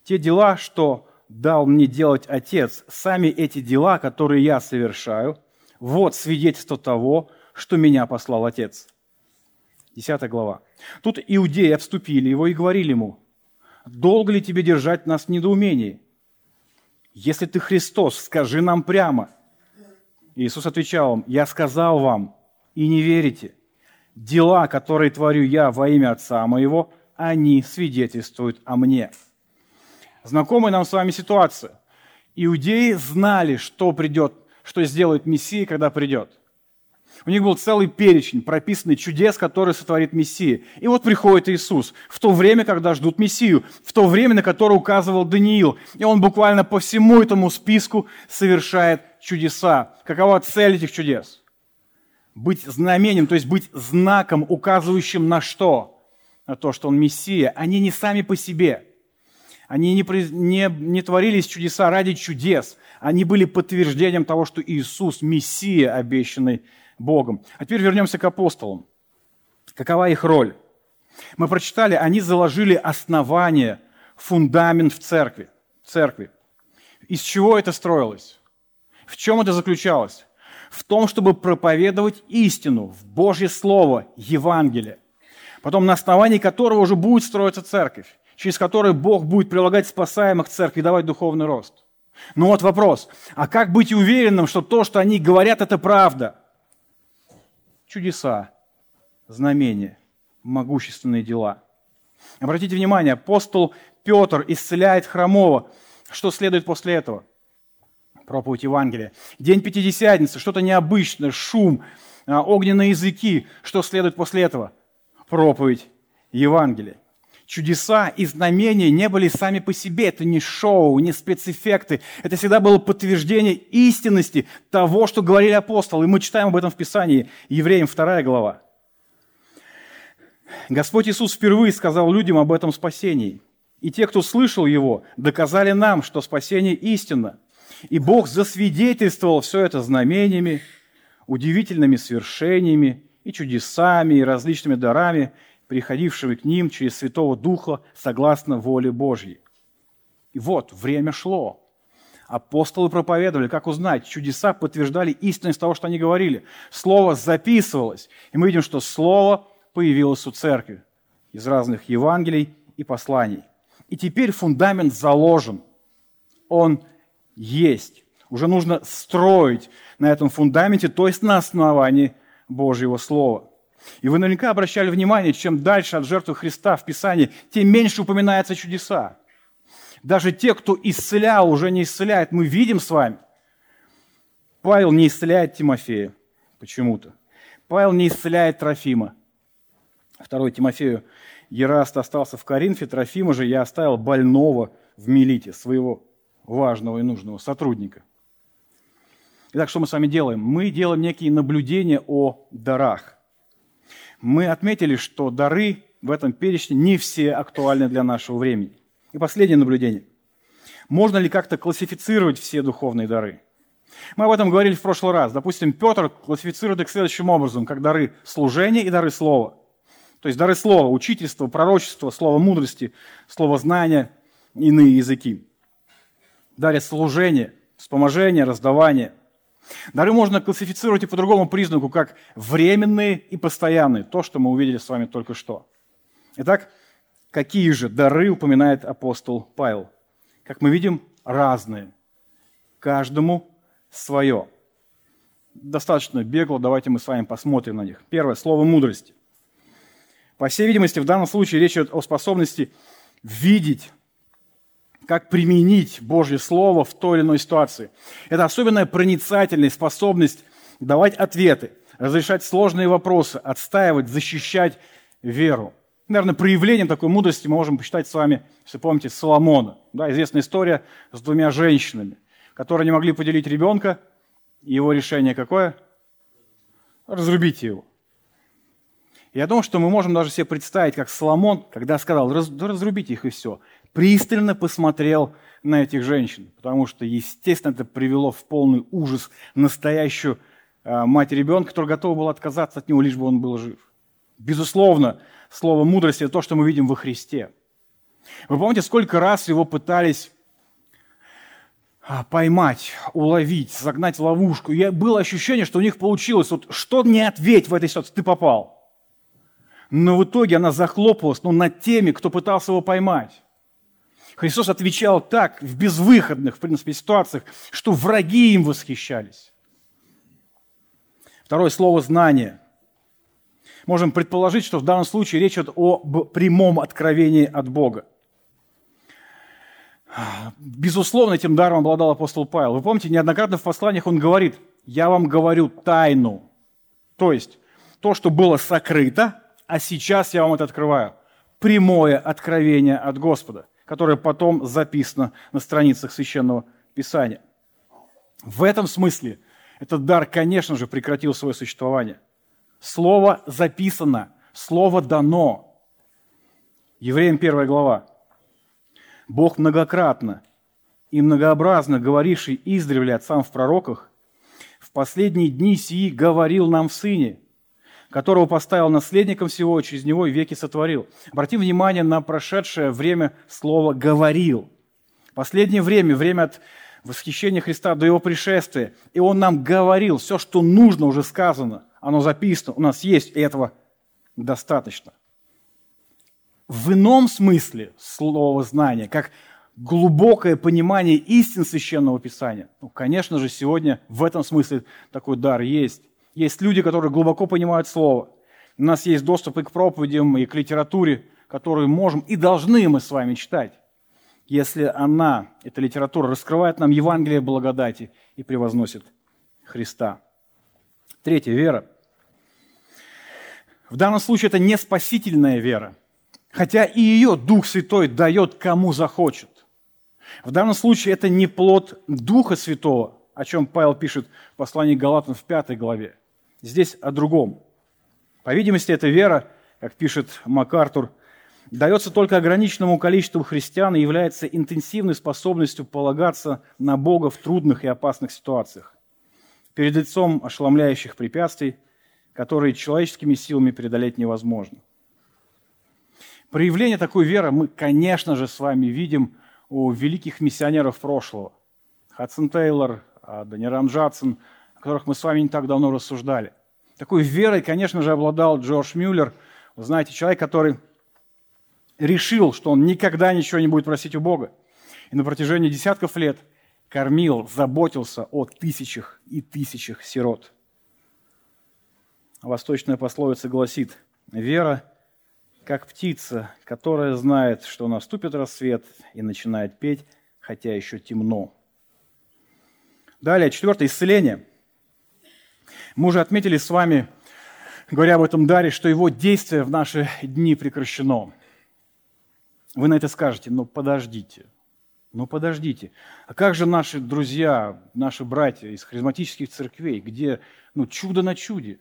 Те дела, что дал мне делать Отец, сами эти дела, которые я совершаю, вот свидетельство того, что меня послал Отец. Десятая глава. Тут иудеи обступили его и говорили ему, «Долго ли тебе держать нас в недоумении? Если ты Христос, скажи нам прямо». Иисус отвечал им, «Я сказал вам, и не верите. Дела, которые творю я во имя Отца моего, они свидетельствуют о мне». Знакомая нам с вами ситуация. Иудеи знали, что придет, что сделает Мессия, когда придет. У них был целый перечень прописанный чудес, которые сотворит Мессия. И вот приходит Иисус в то время, когда ждут Мессию, в то время, на которое указывал Даниил. И он буквально по всему этому списку совершает чудеса. Какова цель этих чудес? Быть знамением, то есть быть знаком, указывающим на что? На то, что он Мессия. Они не сами по себе – они не, не, не творились чудеса ради чудес. Они были подтверждением того, что Иисус – Мессия, обещанный Богом. А теперь вернемся к апостолам. Какова их роль? Мы прочитали, они заложили основание, фундамент в церкви. церкви. Из чего это строилось? В чем это заключалось? В том, чтобы проповедовать истину в Божье Слово, Евангелие, потом на основании которого уже будет строиться церковь через который Бог будет прилагать спасаемых церкви и давать духовный рост. Ну вот вопрос, а как быть уверенным, что то, что они говорят, это правда? Чудеса, знамения, могущественные дела. Обратите внимание, апостол Петр исцеляет хромого. Что следует после этого? Проповедь Евангелия. День Пятидесятницы, что-то необычное, шум, а, огненные языки. Что следует после этого? Проповедь Евангелия чудеса и знамения не были сами по себе. Это не шоу, не спецэффекты. Это всегда было подтверждение истинности того, что говорили апостолы. И мы читаем об этом в Писании, Евреям 2 глава. Господь Иисус впервые сказал людям об этом спасении. И те, кто слышал Его, доказали нам, что спасение истинно. И Бог засвидетельствовал все это знамениями, удивительными свершениями и чудесами, и различными дарами, приходившими к ним через Святого Духа согласно воле Божьей. И вот, время шло. Апостолы проповедовали, как узнать, чудеса подтверждали истинность того, что они говорили. Слово записывалось. И мы видим, что Слово появилось у церкви из разных Евангелий и посланий. И теперь фундамент заложен. Он есть. Уже нужно строить на этом фундаменте, то есть на основании Божьего Слова. И вы наверняка обращали внимание, чем дальше от жертвы Христа в Писании, тем меньше упоминается чудеса. Даже те, кто исцелял, уже не исцеляет. Мы видим с вами, Павел не исцеляет Тимофея почему-то. Павел не исцеляет Трофима. Второй Тимофею Ераст остался в Коринфе, Трофима же я оставил больного в Милите, своего важного и нужного сотрудника. Итак, что мы с вами делаем? Мы делаем некие наблюдения о дарах. Мы отметили, что дары в этом перечне не все актуальны для нашего времени. И последнее наблюдение. Можно ли как-то классифицировать все духовные дары? Мы об этом говорили в прошлый раз. Допустим, Петр классифицирует их следующим образом, как дары служения и дары слова. То есть дары слова, учительство, пророчество, слово мудрости, слово знания, иные языки. Дары служения, вспоможения, раздавания. Дары можно классифицировать и по другому признаку, как временные и постоянные. То, что мы увидели с вами только что. Итак, какие же дары упоминает апостол Павел? Как мы видим, разные. Каждому свое. Достаточно бегло, давайте мы с вами посмотрим на них. Первое, слово мудрости. По всей видимости, в данном случае речь идет о способности видеть, как применить Божье Слово в той или иной ситуации. Это особенная проницательность, способность давать ответы, разрешать сложные вопросы, отстаивать, защищать веру. Наверное, проявлением такой мудрости мы можем посчитать с вами, если помните, Соломона. Да, известная история с двумя женщинами – которые не могли поделить ребенка, и его решение какое? Разрубить его. Я думаю, что мы можем даже себе представить, как Соломон, когда сказал, Раз, разрубите их и все, пристально посмотрел на этих женщин, потому что, естественно, это привело в полный ужас настоящую э, мать ребенка, которая готова была отказаться от него, лишь бы он был жив. Безусловно, слово мудрости – это то, что мы видим во Христе. Вы помните, сколько раз его пытались а, поймать, уловить, загнать в ловушку. И было ощущение, что у них получилось, вот что не ответь в этой ситуации, ты попал. Но в итоге она захлопалась ну, над теми, кто пытался его поймать. Христос отвечал так в безвыходных, в принципе, ситуациях, что враги им восхищались. Второе слово «знание». Можем предположить, что в данном случае речь идет о прямом откровении от Бога. Безусловно, этим даром обладал апостол Павел. Вы помните, неоднократно в посланиях он говорит, я вам говорю тайну. То есть, то, что было сокрыто, а сейчас я вам это открываю. Прямое откровение от Господа, которое потом записано на страницах Священного Писания. В этом смысле этот дар, конечно же, прекратил свое существование. Слово записано, слово дано. Евреям первая глава. Бог многократно и многообразно говоривший издревле отцам в пророках, в последние дни сии говорил нам в Сыне, которого поставил наследником всего, и через него веки сотворил. Обратим внимание на прошедшее время слова «говорил». Последнее время, время от восхищения Христа до Его пришествия. И Он нам говорил, все, что нужно, уже сказано, оно записано, у нас есть, и этого достаточно в ином смысле слова знания, как глубокое понимание истин Священного Писания. Ну, конечно же, сегодня в этом смысле такой дар есть. Есть люди, которые глубоко понимают Слово. У нас есть доступ и к проповедям, и к литературе, которую можем и должны мы с вами читать, если она, эта литература, раскрывает нам Евангелие благодати и превозносит Христа. Третье – вера. В данном случае это не спасительная вера – Хотя и ее Дух Святой дает кому захочет. В данном случае это не плод Духа Святого, о чем Павел пишет в послании Галатам в пятой главе. Здесь о другом. По видимости, эта вера, как пишет МакАртур, дается только ограниченному количеству христиан и является интенсивной способностью полагаться на Бога в трудных и опасных ситуациях, перед лицом ошеломляющих препятствий, которые человеческими силами преодолеть невозможно. Проявление такой веры мы, конечно же, с вами видим у великих миссионеров прошлого. Хадсон Тейлор, а, Даниран Джадсон, о которых мы с вами не так давно рассуждали. Такой верой, конечно же, обладал Джордж Мюллер. Вы знаете, человек, который решил, что он никогда ничего не будет просить у Бога. И на протяжении десятков лет кормил, заботился о тысячах и тысячах сирот. Восточная пословица гласит, вера как птица, которая знает, что наступит рассвет и начинает петь, хотя еще темно. Далее, четвертое, исцеление. Мы уже отметили с вами, говоря об этом даре, что его действие в наши дни прекращено. Вы на это скажете, но подождите, ну подождите, а как же наши друзья, наши братья из харизматических церквей, где ну, чудо на чуде,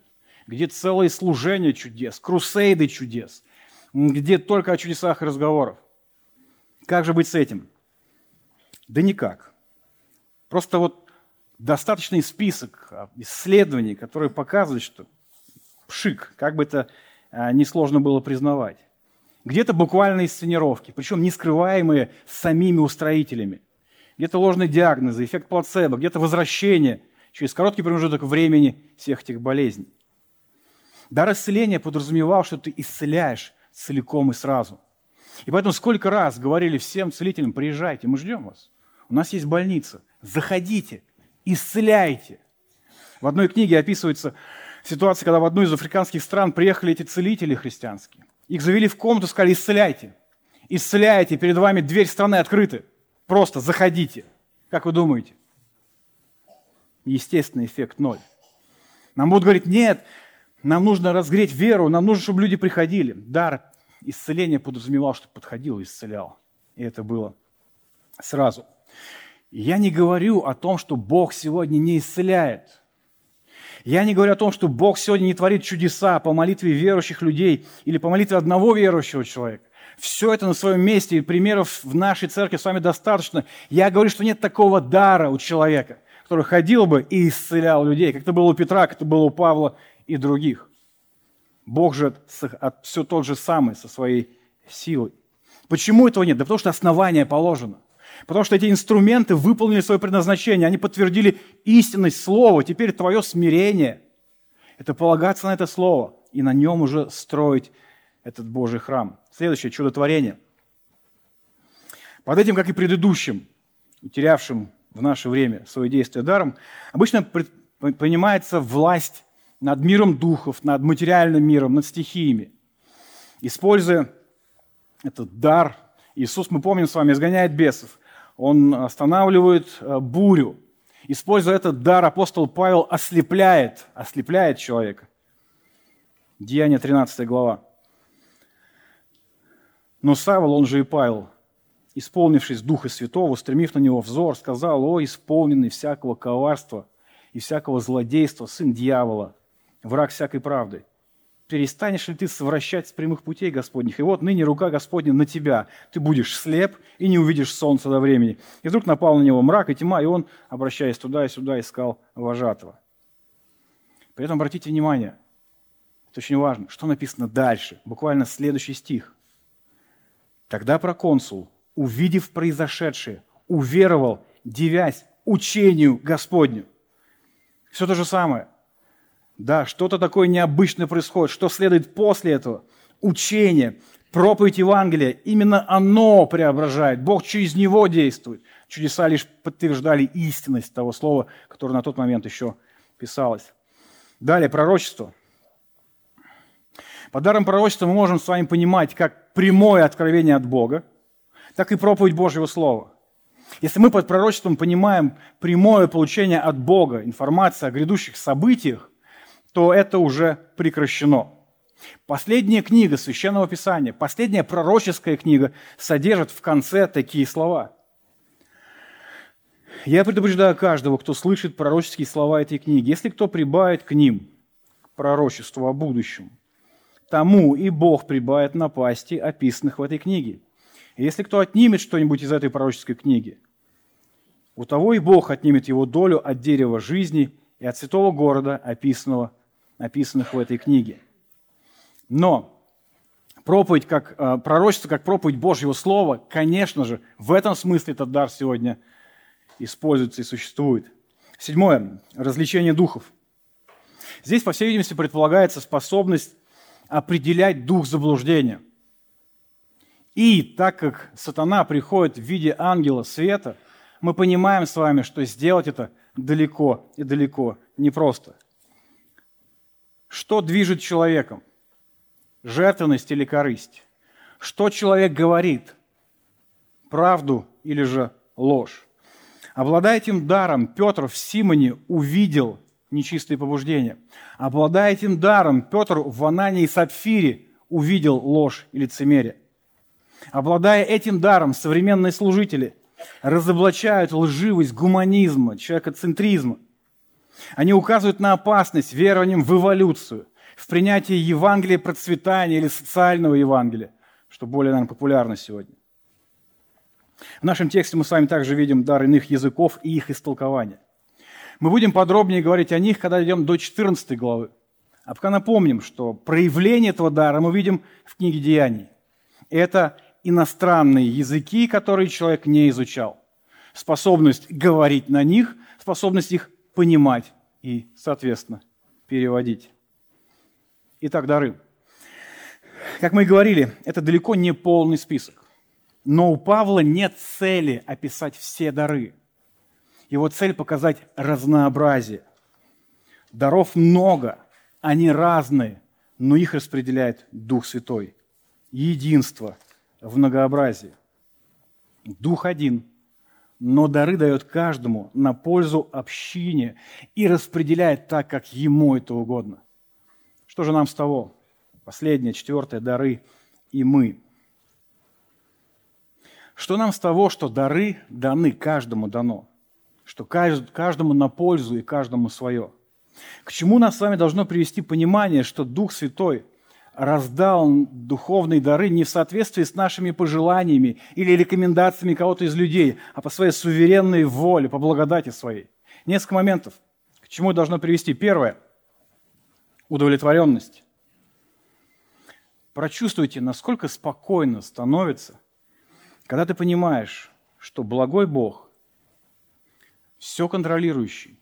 где целое служение чудес, крусейды чудес, где только о чудесах и разговоров? Как же быть с этим? Да никак. Просто вот достаточный список исследований, которые показывают, что пшик, как бы это а, несложно было признавать. Где-то буквальные сценировки, причем не скрываемые самими устроителями. Где-то ложные диагнозы, эффект плацебо, где-то возвращение через короткий промежуток времени всех этих болезней. Дар исцеления подразумевал, что ты исцеляешь целиком и сразу. И поэтому сколько раз говорили всем целителям, приезжайте, мы ждем вас. У нас есть больница, заходите, исцеляйте. В одной книге описывается ситуация, когда в одну из африканских стран приехали эти целители христианские. Их завели в комнату, сказали, исцеляйте. Исцеляйте, перед вами дверь страны открыта. Просто заходите. Как вы думаете? Естественный эффект ноль. Нам будут говорить, нет, нам нужно разгреть веру, нам нужно, чтобы люди приходили. Дар исцеления подразумевал, что подходил и исцелял. И это было сразу. Я не говорю о том, что Бог сегодня не исцеляет. Я не говорю о том, что Бог сегодня не творит чудеса по молитве верующих людей или по молитве одного верующего человека. Все это на своем месте, и примеров в нашей церкви с вами достаточно. Я говорю, что нет такого дара у человека, который ходил бы и исцелял людей, как это было у Петра, как это было у Павла и других. Бог же все тот же самый со своей силой. Почему этого нет? Да потому что основание положено – Потому что эти инструменты выполнили свое предназначение, они подтвердили истинность слова. Теперь твое смирение – это полагаться на это слово и на нем уже строить этот Божий храм. Следующее – чудотворение. Под этим, как и предыдущим, утерявшим в наше время свое действие даром, обычно понимается власть над миром духов, над материальным миром, над стихиями. Используя этот дар, Иисус, мы помним с вами, изгоняет бесов он останавливает э, бурю. Используя этот дар, апостол Павел ослепляет, ослепляет человека. Деяние 13 глава. Но Савол, он же и Павел, исполнившись Духа Святого, устремив на него взор, сказал, «О, исполненный всякого коварства и всякого злодейства, сын дьявола, враг всякой правды, перестанешь ли ты совращать с прямых путей Господних? И вот ныне рука Господня на тебя. Ты будешь слеп и не увидишь солнца до времени. И вдруг напал на него мрак и тьма, и он, обращаясь туда и сюда, искал вожатого. При этом обратите внимание, это очень важно, что написано дальше, буквально следующий стих. Тогда проконсул, увидев произошедшее, уверовал, девясь учению Господню. Все то же самое – да, что-то такое необычное происходит. Что следует после этого? Учение, проповедь Евангелия. Именно оно преображает. Бог через него действует. Чудеса лишь подтверждали истинность того слова, которое на тот момент еще писалось. Далее, пророчество. По дарам пророчества мы можем с вами понимать как прямое откровение от Бога, так и проповедь Божьего Слова. Если мы под пророчеством понимаем прямое получение от Бога информации о грядущих событиях, то это уже прекращено. Последняя книга Священного Писания, последняя пророческая книга содержит в конце такие слова. Я предупреждаю каждого, кто слышит пророческие слова этой книги, если кто прибавит к ним, пророчеству о будущем, тому и Бог прибавит напасти, описанных в этой книге. Если кто отнимет что-нибудь из этой пророческой книги, у того и Бог отнимет его долю от дерева жизни и от святого города, описанного описанных в этой книге. Но проповедь как э, пророчество, как проповедь Божьего Слова, конечно же, в этом смысле этот дар сегодня используется и существует. Седьмое. Развлечение духов. Здесь, по всей видимости, предполагается способность определять дух заблуждения. И так как сатана приходит в виде ангела света, мы понимаем с вами, что сделать это далеко и далеко непросто – что движет человеком? Жертвенность или корысть? Что человек говорит? Правду или же ложь? Обладая этим даром, Петр в Симоне увидел нечистые побуждения. Обладая этим даром, Петр в Анане и Сапфире увидел ложь и лицемерие. Обладая этим даром, современные служители разоблачают лживость гуманизма, человекоцентризма. Они указывают на опасность верованием в эволюцию, в принятие Евангелия процветания или социального Евангелия, что более, наверное, популярно сегодня. В нашем тексте мы с вами также видим дар иных языков и их истолкования. Мы будем подробнее говорить о них, когда идем до 14 главы. А пока напомним, что проявление этого дара мы видим в книге Деяний. Это иностранные языки, которые человек не изучал. Способность говорить на них, способность их понимать и, соответственно, переводить. Итак, дары. Как мы и говорили, это далеко не полный список. Но у Павла нет цели описать все дары. Его цель – показать разнообразие. Даров много, они разные, но их распределяет Дух Святой. Единство в многообразии. Дух один, но дары дает каждому на пользу общине и распределяет так, как ему это угодно. Что же нам с того? Последнее, четвертое, дары и мы. Что нам с того, что дары даны, каждому дано? Что каждому на пользу и каждому свое? К чему нас с вами должно привести понимание, что Дух Святой раздал духовные дары не в соответствии с нашими пожеланиями или рекомендациями кого-то из людей, а по своей суверенной воле, по благодати своей? Несколько моментов. К чему должно привести? Первое – удовлетворенность. Прочувствуйте, насколько спокойно становится – когда ты понимаешь, что благой Бог, все контролирующий,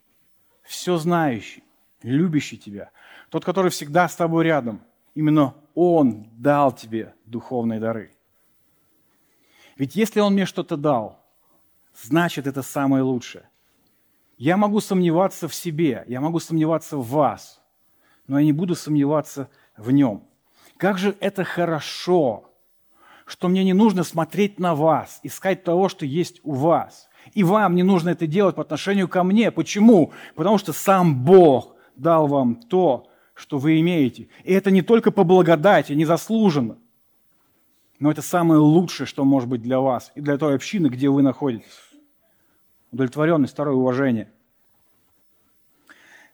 все знающий, любящий тебя, тот, который всегда с тобой рядом, именно Он дал тебе духовные дары. Ведь если Он мне что-то дал, значит это самое лучшее. Я могу сомневаться в себе, я могу сомневаться в вас, но я не буду сомневаться в Нем. Как же это хорошо, что мне не нужно смотреть на вас, искать того, что есть у вас. И вам не нужно это делать по отношению ко мне. Почему? Потому что сам Бог дал вам то, что вы имеете. И это не только по благодати, незаслуженно, но это самое лучшее, что может быть для вас и для той общины, где вы находитесь. Удовлетворенность, второе уважение.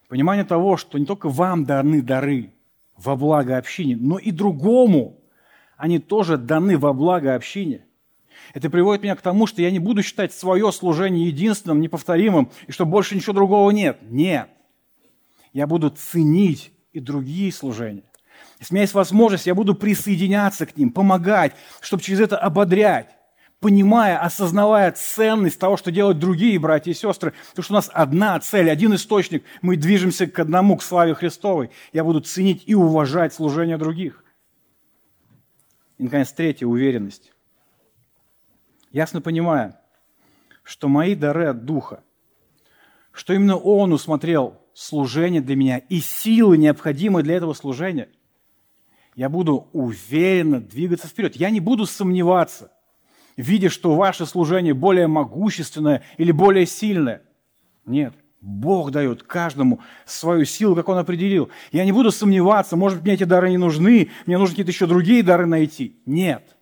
Понимание того, что не только вам даны дары во благо общине, но и другому – они тоже даны во благо общине. Это приводит меня к тому, что я не буду считать свое служение единственным, неповторимым, и что больше ничего другого нет. Нет. Я буду ценить и другие служения. Если у меня есть возможность, я буду присоединяться к ним, помогать, чтобы через это ободрять, понимая, осознавая ценность того, что делают другие братья и сестры, потому что у нас одна цель, один источник, мы движемся к одному, к славе Христовой. Я буду ценить и уважать служение других. И, наконец, третья – уверенность. Ясно понимая, что мои дары от Духа, что именно Он усмотрел служение для меня и силы, необходимые для этого служения, я буду уверенно двигаться вперед. Я не буду сомневаться, видя, что ваше служение более могущественное или более сильное. Нет. Бог дает каждому свою силу, как Он определил. Я не буду сомневаться, может мне эти дары не нужны, мне нужно какие-то еще другие дары найти. Нет.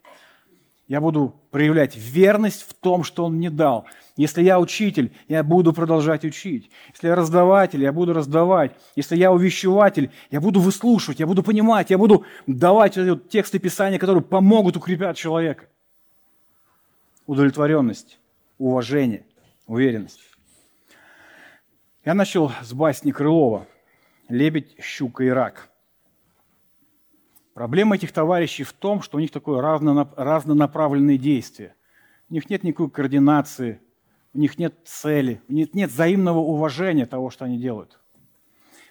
Я буду проявлять верность в том, что Он мне дал. Если я учитель, я буду продолжать учить. Если я раздаватель, я буду раздавать. Если я увещеватель, я буду выслушивать, я буду понимать, я буду давать тексты Писания, которые помогут, укрепят человека. Удовлетворенность, уважение, уверенность. Я начал с басни Крылова «Лебедь, щука и рак». Проблема этих товарищей в том, что у них такое разнонаправленное действие. У них нет никакой координации, у них нет цели, у них нет взаимного уважения того, что они делают.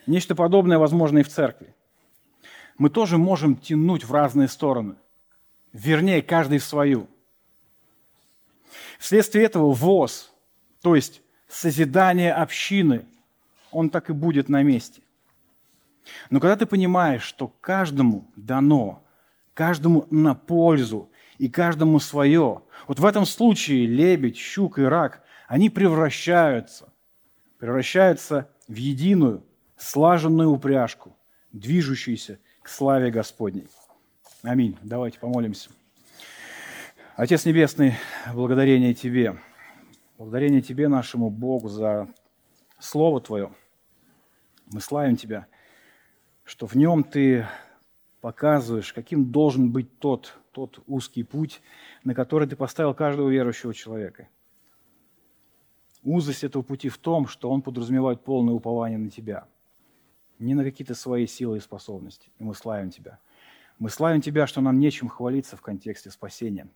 Нечто подобное возможно и в церкви. Мы тоже можем тянуть в разные стороны. Вернее, каждый в свою. Вследствие этого ВОЗ, то есть созидание общины, он так и будет на месте. Но когда ты понимаешь, что каждому дано, каждому на пользу и каждому свое, вот в этом случае лебедь, щук и рак, они превращаются, превращаются в единую слаженную упряжку, движущуюся к славе Господней. Аминь. Давайте помолимся. Отец Небесный, благодарение Тебе. Благодарение Тебе, нашему Богу, за Слово Твое. Мы славим Тебя, что в нем Ты показываешь, каким должен быть тот, тот узкий путь, на который Ты поставил каждого верующего человека. Узость этого пути в том, что он подразумевает полное упование на Тебя, не на какие-то свои силы и способности. И мы славим Тебя. Мы славим Тебя, что нам нечем хвалиться в контексте спасения.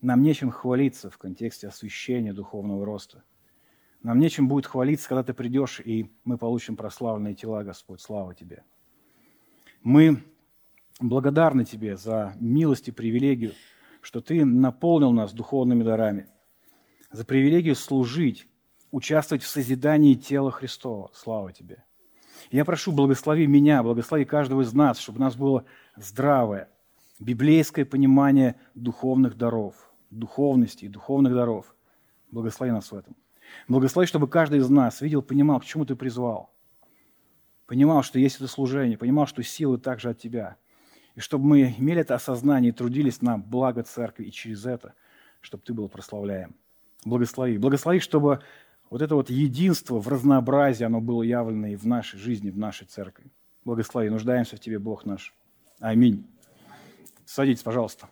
Нам нечем хвалиться в контексте освящения духовного роста. Нам нечем будет хвалиться, когда Ты придешь, и мы получим прославленные тела, Господь. Слава Тебе. Мы благодарны Тебе за милость и привилегию, что Ты наполнил нас духовными дарами – за привилегию служить, участвовать в созидании тела Христова. Слава Тебе. Я прошу, благослови меня, благослови каждого из нас, чтобы у нас было здравое, библейское понимание духовных даров, духовности и духовных даров. Благослови нас в этом. Благослови, чтобы каждый из нас видел, понимал, к чему ты призвал. Понимал, что есть это служение, понимал, что силы также от тебя. И чтобы мы имели это осознание и трудились на благо церкви, и через это, чтобы ты был прославляем. Благослови. Благослови, чтобы вот это вот единство в разнообразии, оно было явлено и в нашей жизни, в нашей церкви. Благослови. Нуждаемся в Тебе, Бог наш. Аминь. Садитесь, пожалуйста.